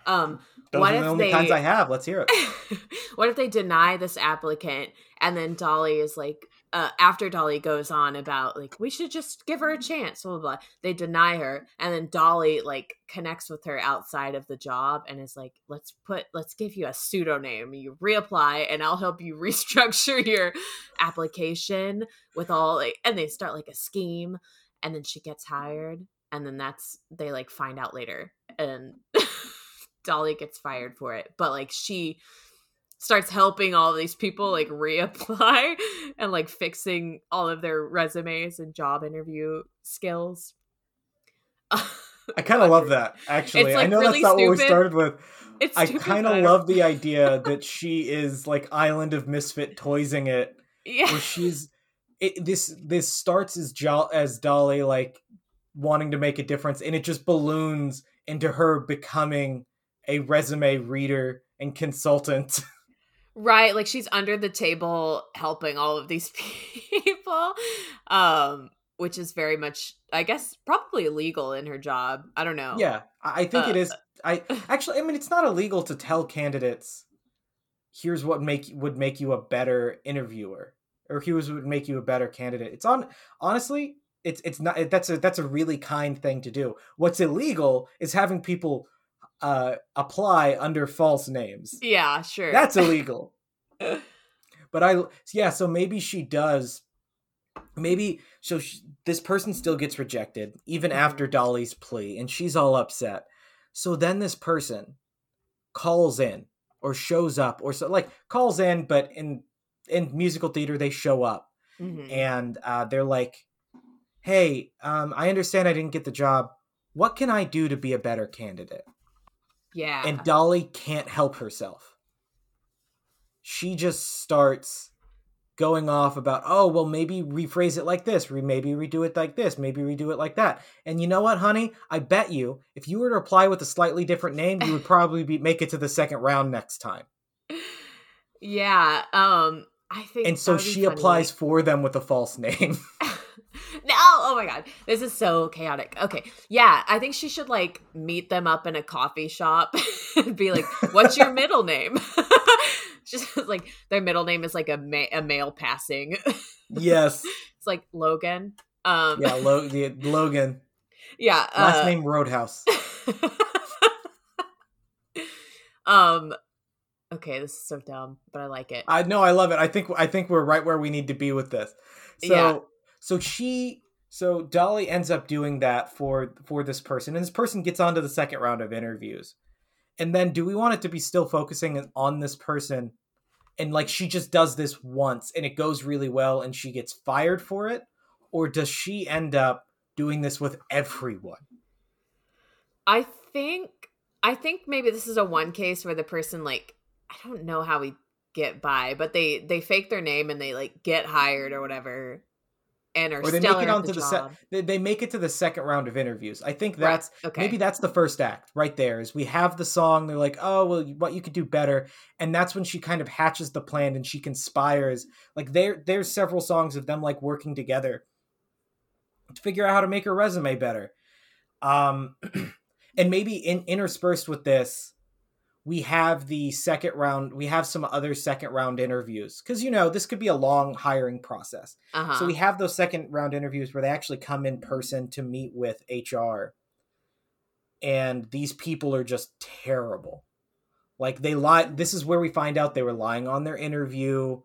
Um those What are if the only they- kinds i have. Let's hear it. What if they deny this applicant and then dolly is like uh, after dolly goes on about like we should just give her a chance blah, blah blah they deny her and then dolly like connects with her outside of the job and is like let's put let's give you a pseudonym. You reapply and i'll help you restructure your application with all like and they start like a scheme and then she gets hired and then that's they like find out later and dolly gets fired for it but like she starts helping all these people like reapply and like fixing all of their resumes and job interview skills I kind of love that. Actually, It's, I know really that's not what we started with. it's I kind of love the idea that she is like Island of Misfit toysing it, yeah where she's it, this. This starts as jo- as Dolly like wanting to make a difference, and it just balloons into her becoming a resume reader and consultant. Right like she's under the table helping all of these people um which is very much i guess probably illegal in her job i don't know yeah, I think it Uh, is. I actually, I mean, it's not illegal to tell candidates, "Here's what make would make you a better interviewer," or "Here's what would make you a better candidate." It's on. Honestly, it's it's not. That's a that's a really kind thing to do. What's illegal is having people uh apply under false names. yeah sure That's illegal. but I yeah, so maybe she does. Maybe so. She, this person still gets rejected even Mhm. after Dolly's plea, and she's all upset. So then this person calls in or shows up or so like calls in, but in in musical theater they show up Mhm. and uh, they're like, "Hey, um, I understand I didn't get the job. What can I do to be a better candidate?" Yeah and Dolly can't help herself. She just starts going off about, oh, well, maybe rephrase it like this, maybe redo it like this, maybe redo it like that. And you know what, honey? I bet you if you were to apply with a slightly different name, you would probably be make it to the second round next time. yeah um i think And so that would be she funny. applies for them with a false name. no oh my god this is so chaotic okay yeah i think she should like meet them up in a coffee shop and be like what's your middle name just like their middle name is like a, ma- a male passing yes. it's like logan um Yeah, Lo- the, Logan. yeah Last uh, name Roadhouse. um okay this is so dumb but i like it I know I love it. I think I think we're right where we need to be with this. So Yeah. So she so Dolly ends up doing that for for this person, and this person gets onto the second round of interviews. And then do we want it to be still focusing on this person and like she just does this once and it goes really well and she gets fired for it? Or does she end up doing this with everyone? I think I think maybe this is a one case where the person like I don't know how we get by, but they they fake their name and they like get hired or whatever and are or they make it onto the the, se- they, they make it to the second round of interviews. I think Right, that's okay. maybe that's the first act right there is we have the song they're like oh well what you could do better and that's when she kind of hatches the plan and she conspires like there there's several songs of them like working together to figure out how to make her resume better um and maybe in interspersed with this we have the second round we have some other second round interviews because you know this could be a long hiring process uh-huh. so we have those second round interviews where they actually come in person to meet with HR. And these people are just terrible. Like they lie this is where we find out they were lying on their interview.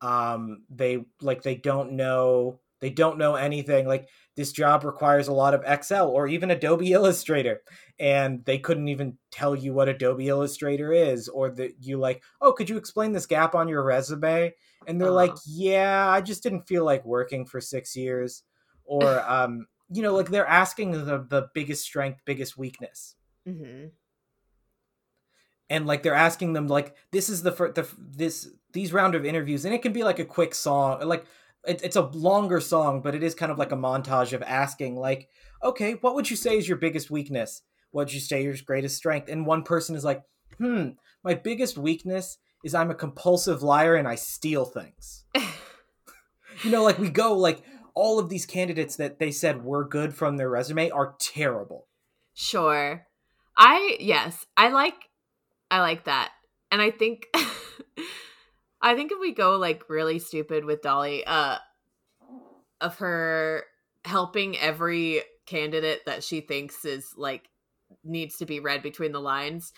Um they like they don't know they don't know anything. Like this job requires a lot of Excel or even Adobe Illustrator and they couldn't even tell you what Adobe Illustrator is or that you like, "Oh, could you explain this gap on your resume?" and they're like Uh-huh. yeah i just didn't feel like working for six years or um you know like they're asking the the biggest strength biggest weakness hmm and like they're asking them like this is the fir- the this these round of interviews and it can be like a quick song like it, it's a longer song but it is kind of like a montage of asking like okay what would you say is your biggest weakness what would you say your greatest strength and one person is like hmm my biggest weakness is i'm a compulsive liar and i steal things you know like we go like all of these candidates that they said were good from their resume are terrible Sure. I yes, I like I like that. And I think I think if we go like really stupid with Dolly uh of her helping every candidate that she thinks is like needs to be read between the lines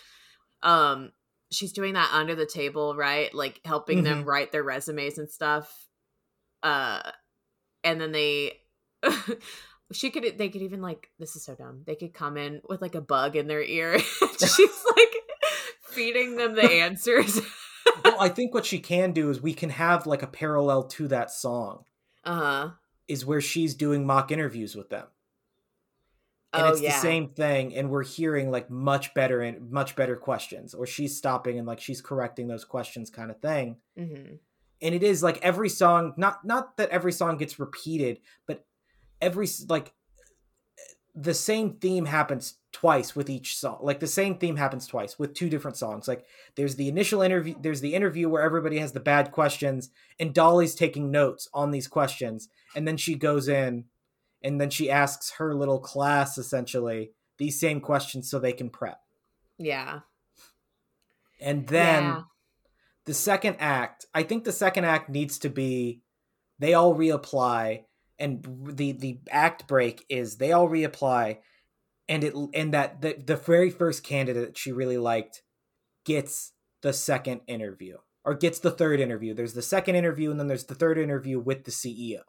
um she's doing that under the table right? Like helping them write their resumes and stuff uh and then they she could they could even like this is so dumb. They could come in with like a bug in their ear. She's like feeding them the answers i think what she can do is we can have like a parallel to that song uh-huh. is where she's doing mock interviews with them. And oh it's yeah. the same thing and we're hearing like much better and much better questions or she's stopping and like she's correcting those questions kind of thing. Mm-hmm. and it is like every song not not that every song gets repeated but every like the same theme happens twice with each song. Like the same theme happens twice with two different songs. Like there's the initial interview there's the interview where everybody has the bad questions and dolly's taking notes on these questions and then she goes in and then she asks her little class essentially these same questions so they can prep. Yeah. And then Yeah. the second act, I think the second act needs to be they all reapply and the the act break is they all reapply and it and that the, the very first candidate she really liked gets the second interview or gets the third interview. There's the second interview and then there's the third interview with the CEO.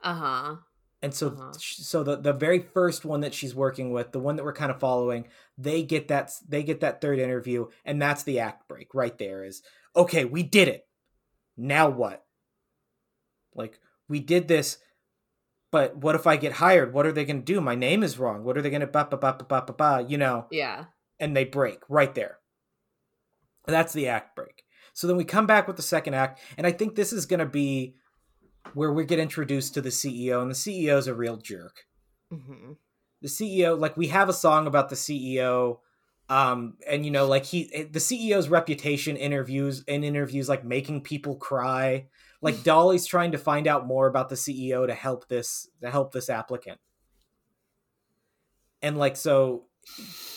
uh-huh And so, Uh-huh. so the, the very first one that she's working with, the one that we're kind of following, they get that they get that third interview, and that's the act break right there. Is okay, we did it. Now what? Like we did this, but what if I get hired? What are they going to do? My name is wrong. What are they going to ba ba ba ba ba ba ba? You know? yeah and they break right there. That's the act break. So then we come back with the second act, and I think this is going to be where we get introduced to the CEO, and the CEO is a real jerk. hmm The CEO, like we have a song about the CEO, um, and you know, like he, the CEO's reputation interviews in interviews, like making people cry. Like Dolly's trying to find out more about the CEO to help this to help this applicant, and like so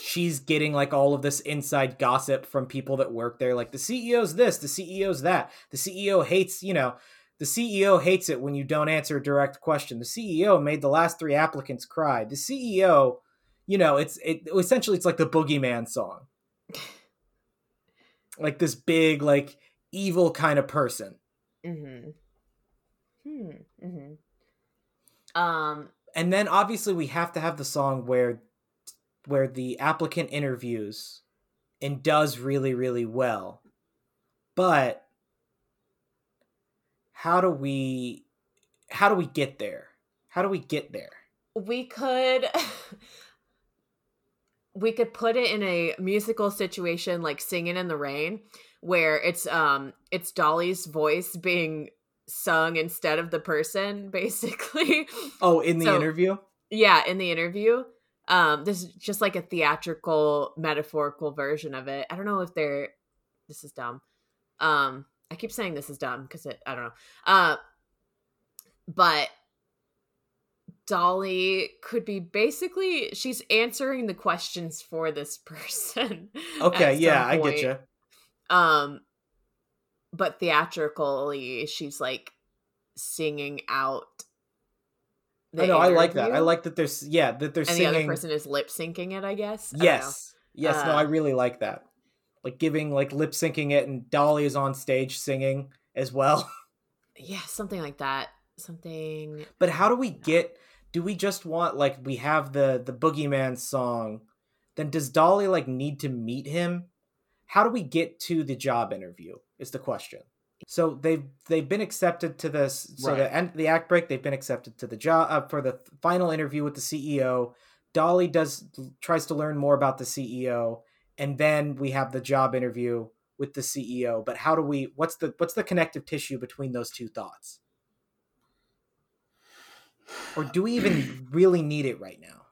she's getting like all of this inside gossip from people that work there. Like the CEO's this the CEO's that. The CEO hates you know the CEO hates it when you don't answer a direct question. The CEO made the last three applicants cry. The CEO you know it's it essentially it's like the boogeyman song. Like this big like evil kind of person hmm hmm hmm um and then obviously we have to have the song where where the applicant interviews and does really really well. But how do we how do we get there? How do we get there? We could we could put it in a musical situation like singing in the rain where it's um it's dolly's voice being sung instead of the person basically. Oh in the so, interview? yeah in the interview. Um this is just like a theatrical metaphorical version of it. I don't know if they're this is dumb. Um i keep saying this is dumb because it i don't know. Uh but Dolly could be basically she's answering the questions for this person. Okay, yeah, I get you. Um but theatrically she's like singing out I know, I like that. I like that there's yeah, that there's and singing the other person is lip syncing it, I guess. I yes. Yes, uh, no, I uh, really like that. Like giving like lip syncing it and Dolly is on stage singing as well. Yeah, something like that. Something But how do we get do we just want like we have the the boogeyman song then does dolly like need to meet him how do we get to the job interview is the question so they've they've been accepted to this so right. the end the act break they've been accepted to the job uh, for the final interview with the ceo dolly does tries to learn more about the ceo and then we have the job interview with the ceo but how do we what's the what's the connective tissue between those two thoughts or do we even really need it right now?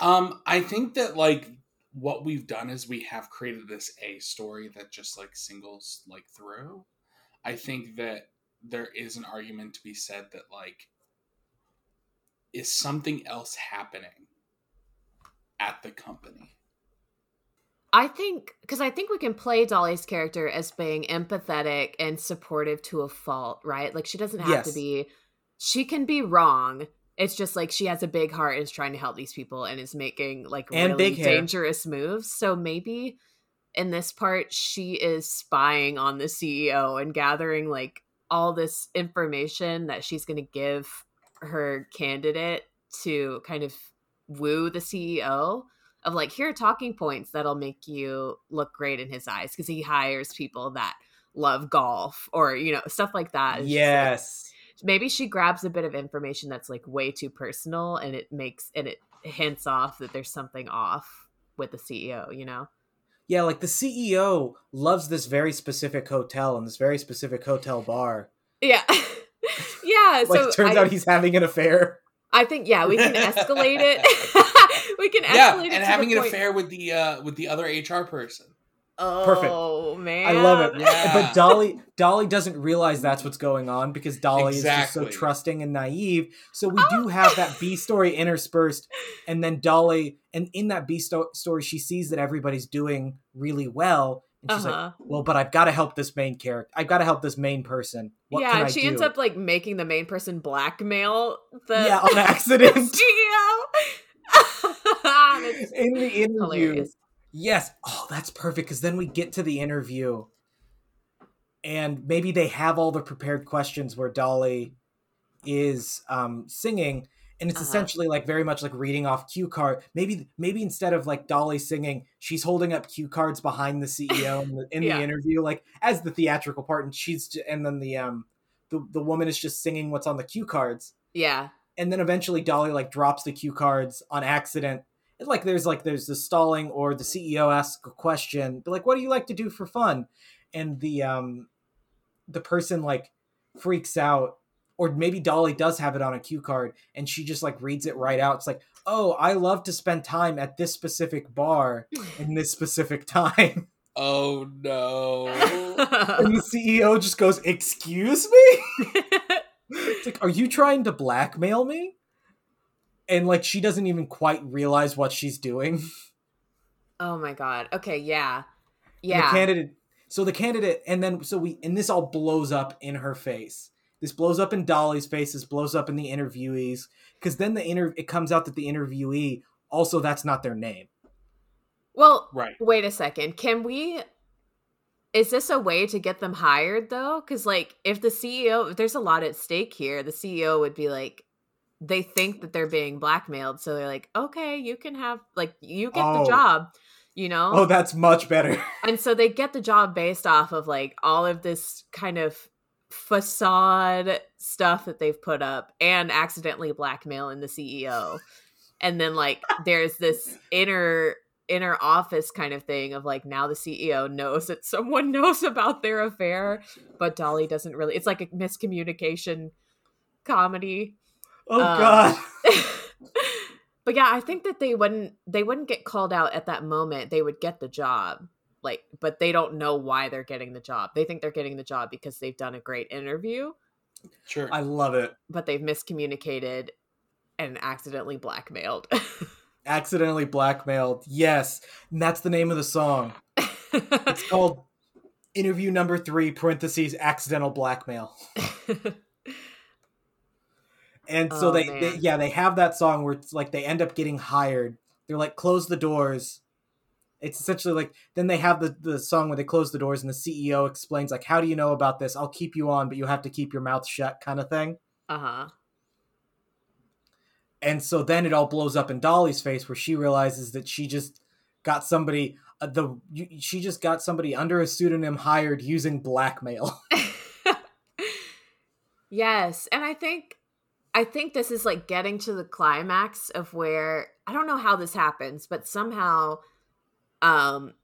Um, I think that like what we've done is we have created this A story that just like singles like through. I think that there is an argument to be said that like is something else happening at the company. I think because I think we can play Dolly's character as being empathetic and supportive to a fault, right? Like she doesn't have yes. to be she can be wrong. It's just like she has a big heart, and is trying to help these people, and is making like and really dangerous moves. So maybe in this part, she is spying on the CEO and gathering like all this information that she's going to give her candidate to kind of woo the CEO of like here are talking points that'll make you look great in his eyes because he hires people that love golf or you know stuff like that. It's yes maybe she grabs a bit of information that's like way too personal and it makes and it hints off that there's something off with the CEO, you know? Yeah, like the CEO loves this very specific hotel and this very specific hotel bar. Yeah. yeah. like so turns I, out he's having an affair. I think yeah, we can escalate it. we can escalate yeah, and having an point. affair with the uh with the other HR person. Oh Perfect. man. I love it. Yeah. But Dolly Dolly doesn't realize that's what's going on because Dolly exactly. is just so trusting and naive. So we do have that B story interspersed and then Dolly and in that B sto- story she sees that everybody's doing really well and she's uh-huh. like, "Well, but I've got to help this main character. I've got to help this main person." What yeah, and she do? ends up like making the main person blackmail the Yeah, on accident. CEO. in the interview. Hilarious Yes. Oh, that's perfect because then we get to the interview and maybe they have all the prepared questions where Dolly is um, singing and it's uh-huh. essentially like very much like reading off cue card. Maybe maybe instead of like Dolly singing, she's holding up cue cards behind the CEO in, the, in yeah. the, interview, like as the theatrical part, and she's and then the um the the woman is just singing what's on the cue cards. Yeah, and then eventually Dolly like drops the cue cards on accident like there's like there's the stalling or the CEO asks a question, like, what do you like to do for fun? And the um the person like freaks out, or maybe Dolly does have it on a cue card and she just like reads it right out. It's like, oh, I love to spend time at this specific bar in this specific time. Oh no. and the CEO just goes, Excuse me? it's like, are you trying to blackmail me? And like she doesn't even quite realize what she's doing. Oh my god. Okay, yeah. Yeah. The candidate so the candidate and then so we and this all blows up in her face. This blows up in Dolly's face, this blows up in the interviewees cuz then the inter it comes out that the interviewee also that's not their name. Well, right. Wait a second. Can we is this a way to get them hired though? Cuz like if the CEO if there's a lot at stake here, the CEO would be like they think that they're being blackmailed so they're like okay you can have like you get Oh. the job you know Oh, that's much better. and so they get the job based off of like all of this kind of facade stuff that they've put up and accidentally blackmailing the CEO. And then like there's this inner inner office kind of thing of like now the CEO knows that someone knows about their affair, but Dolly doesn't really it's like a miscommunication comedy. Oh Um, god. but yeah, I think that they wouldn't they wouldn't get called out at that moment. They would get the job. Like, but they don't know why they're getting the job. They think they're getting the job because they've done a great interview, Sure. I love it. but they've miscommunicated and accidentally blackmailed. Accidentally blackmailed. Yes. And that's the name of the song. It's called Interview Number Three, parentheses, accidental blackmail. And so Oh, they, they, yeah, they have that song where it's like they end up getting hired. They're like, close the doors. It's essentially like then they have the, the song where they close the doors and the CEO explains like, how do you know about this? I'll keep you on, but you have to keep your mouth shut, kind of thing. uh huh. And so then it all blows up in Dolly's face where she realizes that she just got somebody uh, the you, she just got somebody under a pseudonym hired using blackmail. yes, and I think I think this is like getting to the climax of where I don't know how this happens, but somehow um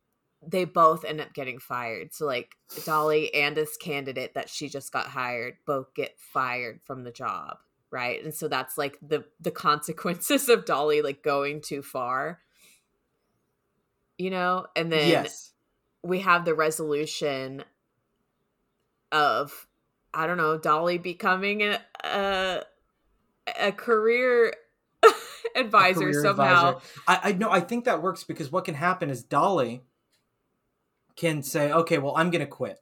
they both end up getting fired. So like Dolly and this candidate that she just got hired both get fired from the job, right? And so that's like the the consequences of Dolly like going too far. You know, and then yes. we have the resolution of I don't know Dolly becoming a a, a career advisor career somehow. advisor. I, I know I think that works because what can happen is Dolly can say, "Okay, well, I'm going to quit,"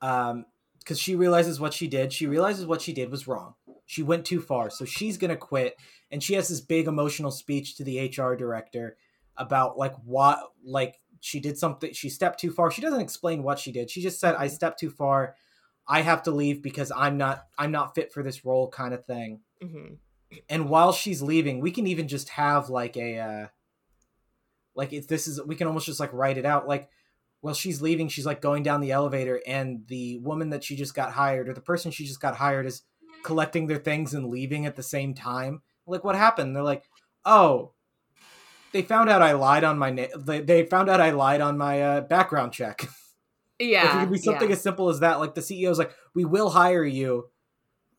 um, because she realizes what she did. She realizes what she did was wrong. She went too far, so she's going to quit. And she has this big emotional speech to the HR director about like what, like she did something. She stepped too far. She doesn't explain what she did. She just said, "I stepped too far. I have to leave because I'm not. I'm not fit for this role," kind of thing Mhm. and while she's leaving we can even just have like a uh like if this is we can almost just like write it out like while she's leaving she's like going down the elevator and the woman that she just got hired or the person she just got hired is collecting their things and leaving at the same time like what happened they're like oh they found out i lied on my na- they, they found out i lied on my uh, background check Yeah, like, it could be something yeah. as simple as that. Like the CEO's like, we will hire you,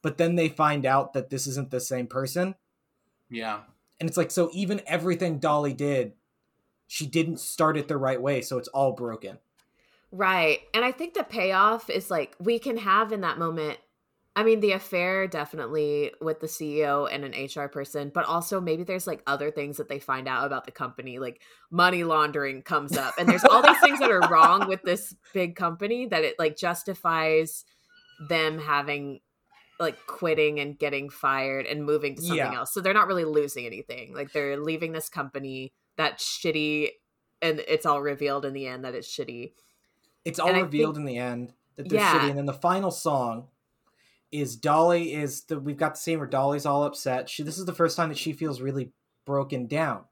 but then they find out that this isn't the same person. yeah. And it's like, so even everything Dolly did, she didn't start it the right way. So it's all broken. Right. And I think the payoff is like we can have in that moment. I mean, the affair definitely with the CEO and an HR person, but also maybe there's like other things that they find out about the company, like money laundering comes up. And there's all these things that are wrong with this big company that it like justifies them having like quitting and getting fired and moving to something Yeah. else. So they're not really losing anything. Like they're leaving this company that's shitty and it's all revealed in the end that it's shitty. It's all And revealed think- in the end that they're Yeah. shitty. And then the final song is Dolly is the we've got the scene where Dolly's all upset. She this is the first time that she feels really broken down.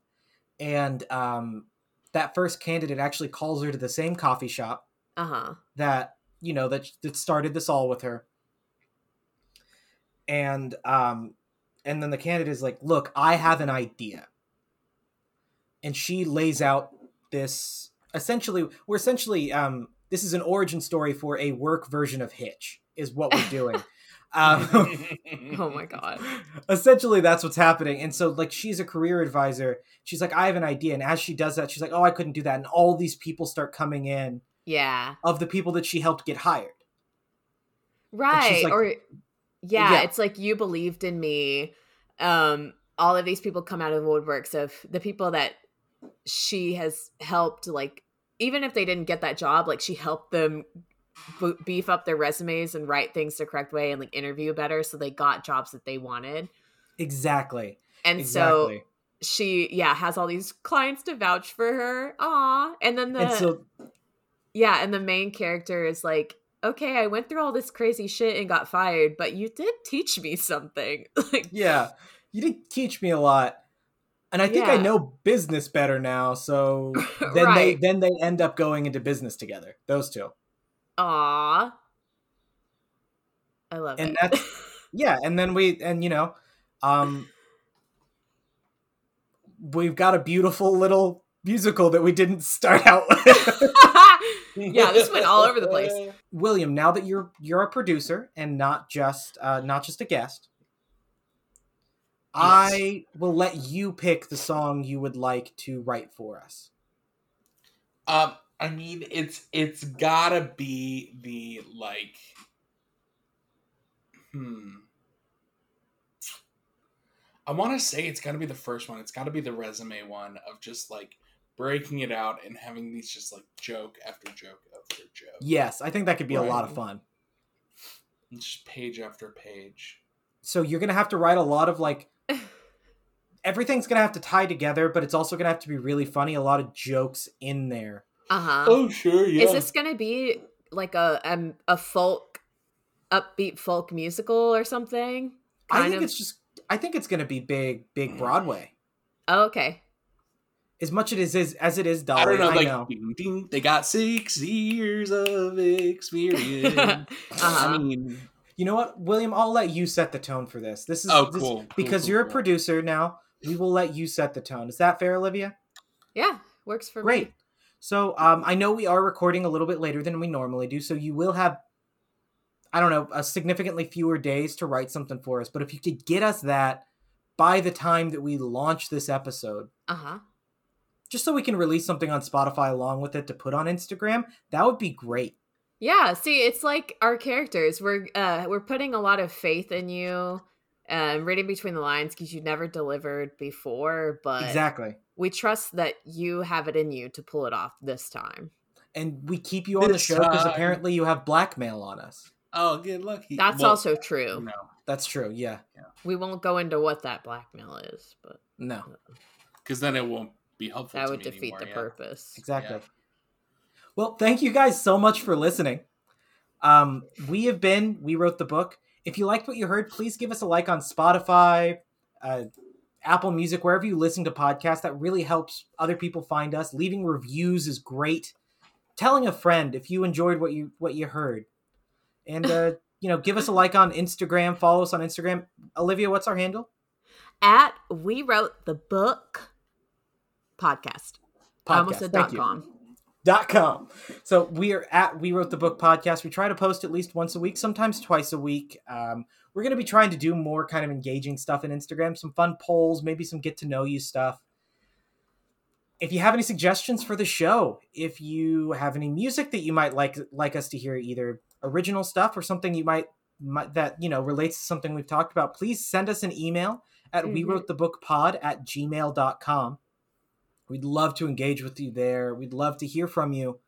And um that first candidate actually calls her to the same coffee shop Uh-huh. that you know that that started this all with her and um and then the candidate is like look i have an idea and she lays out this essentially we're essentially um this is an origin story for a work version of hitch is what we're doing um Oh my god. essentially that's what's happening and so like she's a career advisor she's like i have an idea and as she does that she's like oh i couldn't do that and all these people start coming in Yeah. of the people that she helped get hired Right. like- or yeah, Yeah. it's like you believed in me. Um all of these people come out of the woodworks of the people that she has helped like even if they didn't get that job, like she helped them beef up their resumes and write things the correct way and like interview better so they got jobs that they wanted. exactly And exactly so she yeah, has all these clients to vouch for her. ah And then the and so Yeah, and the main character is like okay, I went through all this crazy shit and got fired, but you did teach me something. like, Yeah, you did teach me a lot, and I think I know business better now. So then they then they end up going into business together. Those two. Aw. I love And it. that's- Yeah, and then we and you know, um, we've got a beautiful little musical that we didn't start out with. Yeah, this went all over the place. William, now that you're you're a producer and not just uh, not just a guest, I will let you pick the song you would like to write for us. Um, I mean, it's it's gotta be the like, hmm. I want to say it's gotta be the first one. It's gotta be the resume one of just like breaking it out and having these just like joke after joke after joke, Yes, I think that could be a lot of fun. Just page after page. So you're gonna have to write a lot of like everything's gonna have to tie together, but it's also gonna have to be really funny. A lot of jokes in there. Uh-huh. Oh sure, yeah. Is this gonna be like a um, a folk, upbeat folk musical or something? I think of. it's just I think it's gonna be big, big Broadway. Oh, okay. As much as it is as it is Dolly. I don't know, like know. ding, ding, they got six years of experience. Uh-huh. I mean, You know what, William? I'll let you set the tone for this. This is oh, this- cool. cool, because cool, you're a producer now. We will let you set the tone. Is that fair, Olivia? yeah, works for me. Great. me. So um, I know we are recording a little bit later than we normally do, so you will have, I don't know, a significantly fewer days to write something for us. But if you could get us that by the time that we launch this episode, Uh huh. just so we can release something on Spotify along with it to put on Instagram, that would be great. Yeah. See, it's like our characters. We're uh we're putting a lot of faith in you. Um, reading between the lines because you never delivered before, but exactly. we trust that you have it in you to pull it off this time. And we keep you on the show because apparently you have blackmail on us. Oh, good luck. That's Well, also true. no, That's true. Yeah. We won't go into what that blackmail is, but No. because then it won't be helpful. that to would me defeat anymore, the yeah. purpose. Exactly. Yeah. Well, thank you guys so much for listening. Um, we have been, we wrote the book. If you liked what you heard, please give us a like on Spotify, uh, Apple Music, wherever you listen to podcasts. That really helps other people find us. Leaving reviews is great. Telling a friend if you enjoyed what you what you heard, and uh, you know, give us a like on Instagram. Follow us on Instagram. Olivia, what's our handle? At we wrote the book podcast. I almost said Thank dot com. Dot com. So we are at We Wrote the Book podcast. We try to post at least once a week, sometimes twice a week. Um, we're going to be trying to do more kind of engaging stuff in Instagram, some fun polls, maybe some get to know you stuff. If you have any suggestions for the show, if you have any music that you might like like us to hear, either original stuff or something you might, might that you know relates to something we've talked about, please send us an email at we Mhm. wrote the book pod at gmail.com. We'd love to engage with you there. We'd love to hear from you.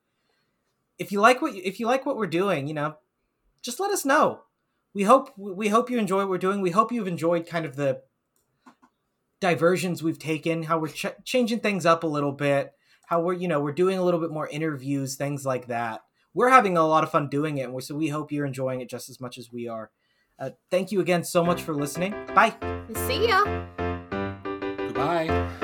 If you like what if you like what we're doing, you know, just let us know. We hope we hope you enjoy what we're doing. We hope you've enjoyed kind of the diversions we've taken, how we're ch- changing things up a little bit, how we're you know we're doing a little bit more interviews, things like that. We're having a lot of fun doing it, so we hope you're enjoying it just as much as we are. Uh, thank you again so much for listening. Bye. See ya. Goodbye.